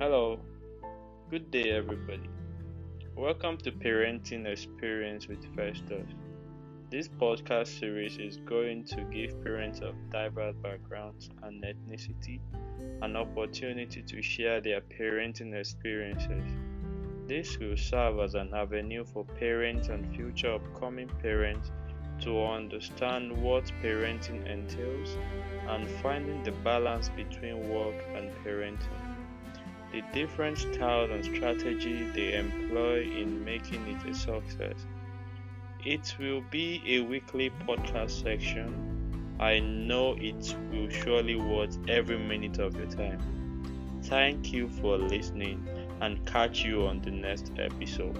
Hello, good day, everybody. Welcome to Parenting Experience with Festus. This podcast series is going to give parents of diverse backgrounds and ethnicity an opportunity to share their parenting experiences. This will serve as an avenue for parents and future upcoming parents to understand what parenting entails and finding the balance between work and parenting the different styles and strategies they employ in making it a success. It will be a weekly podcast section. I know it will surely worth every minute of your time. Thank you for listening and catch you on the next episode.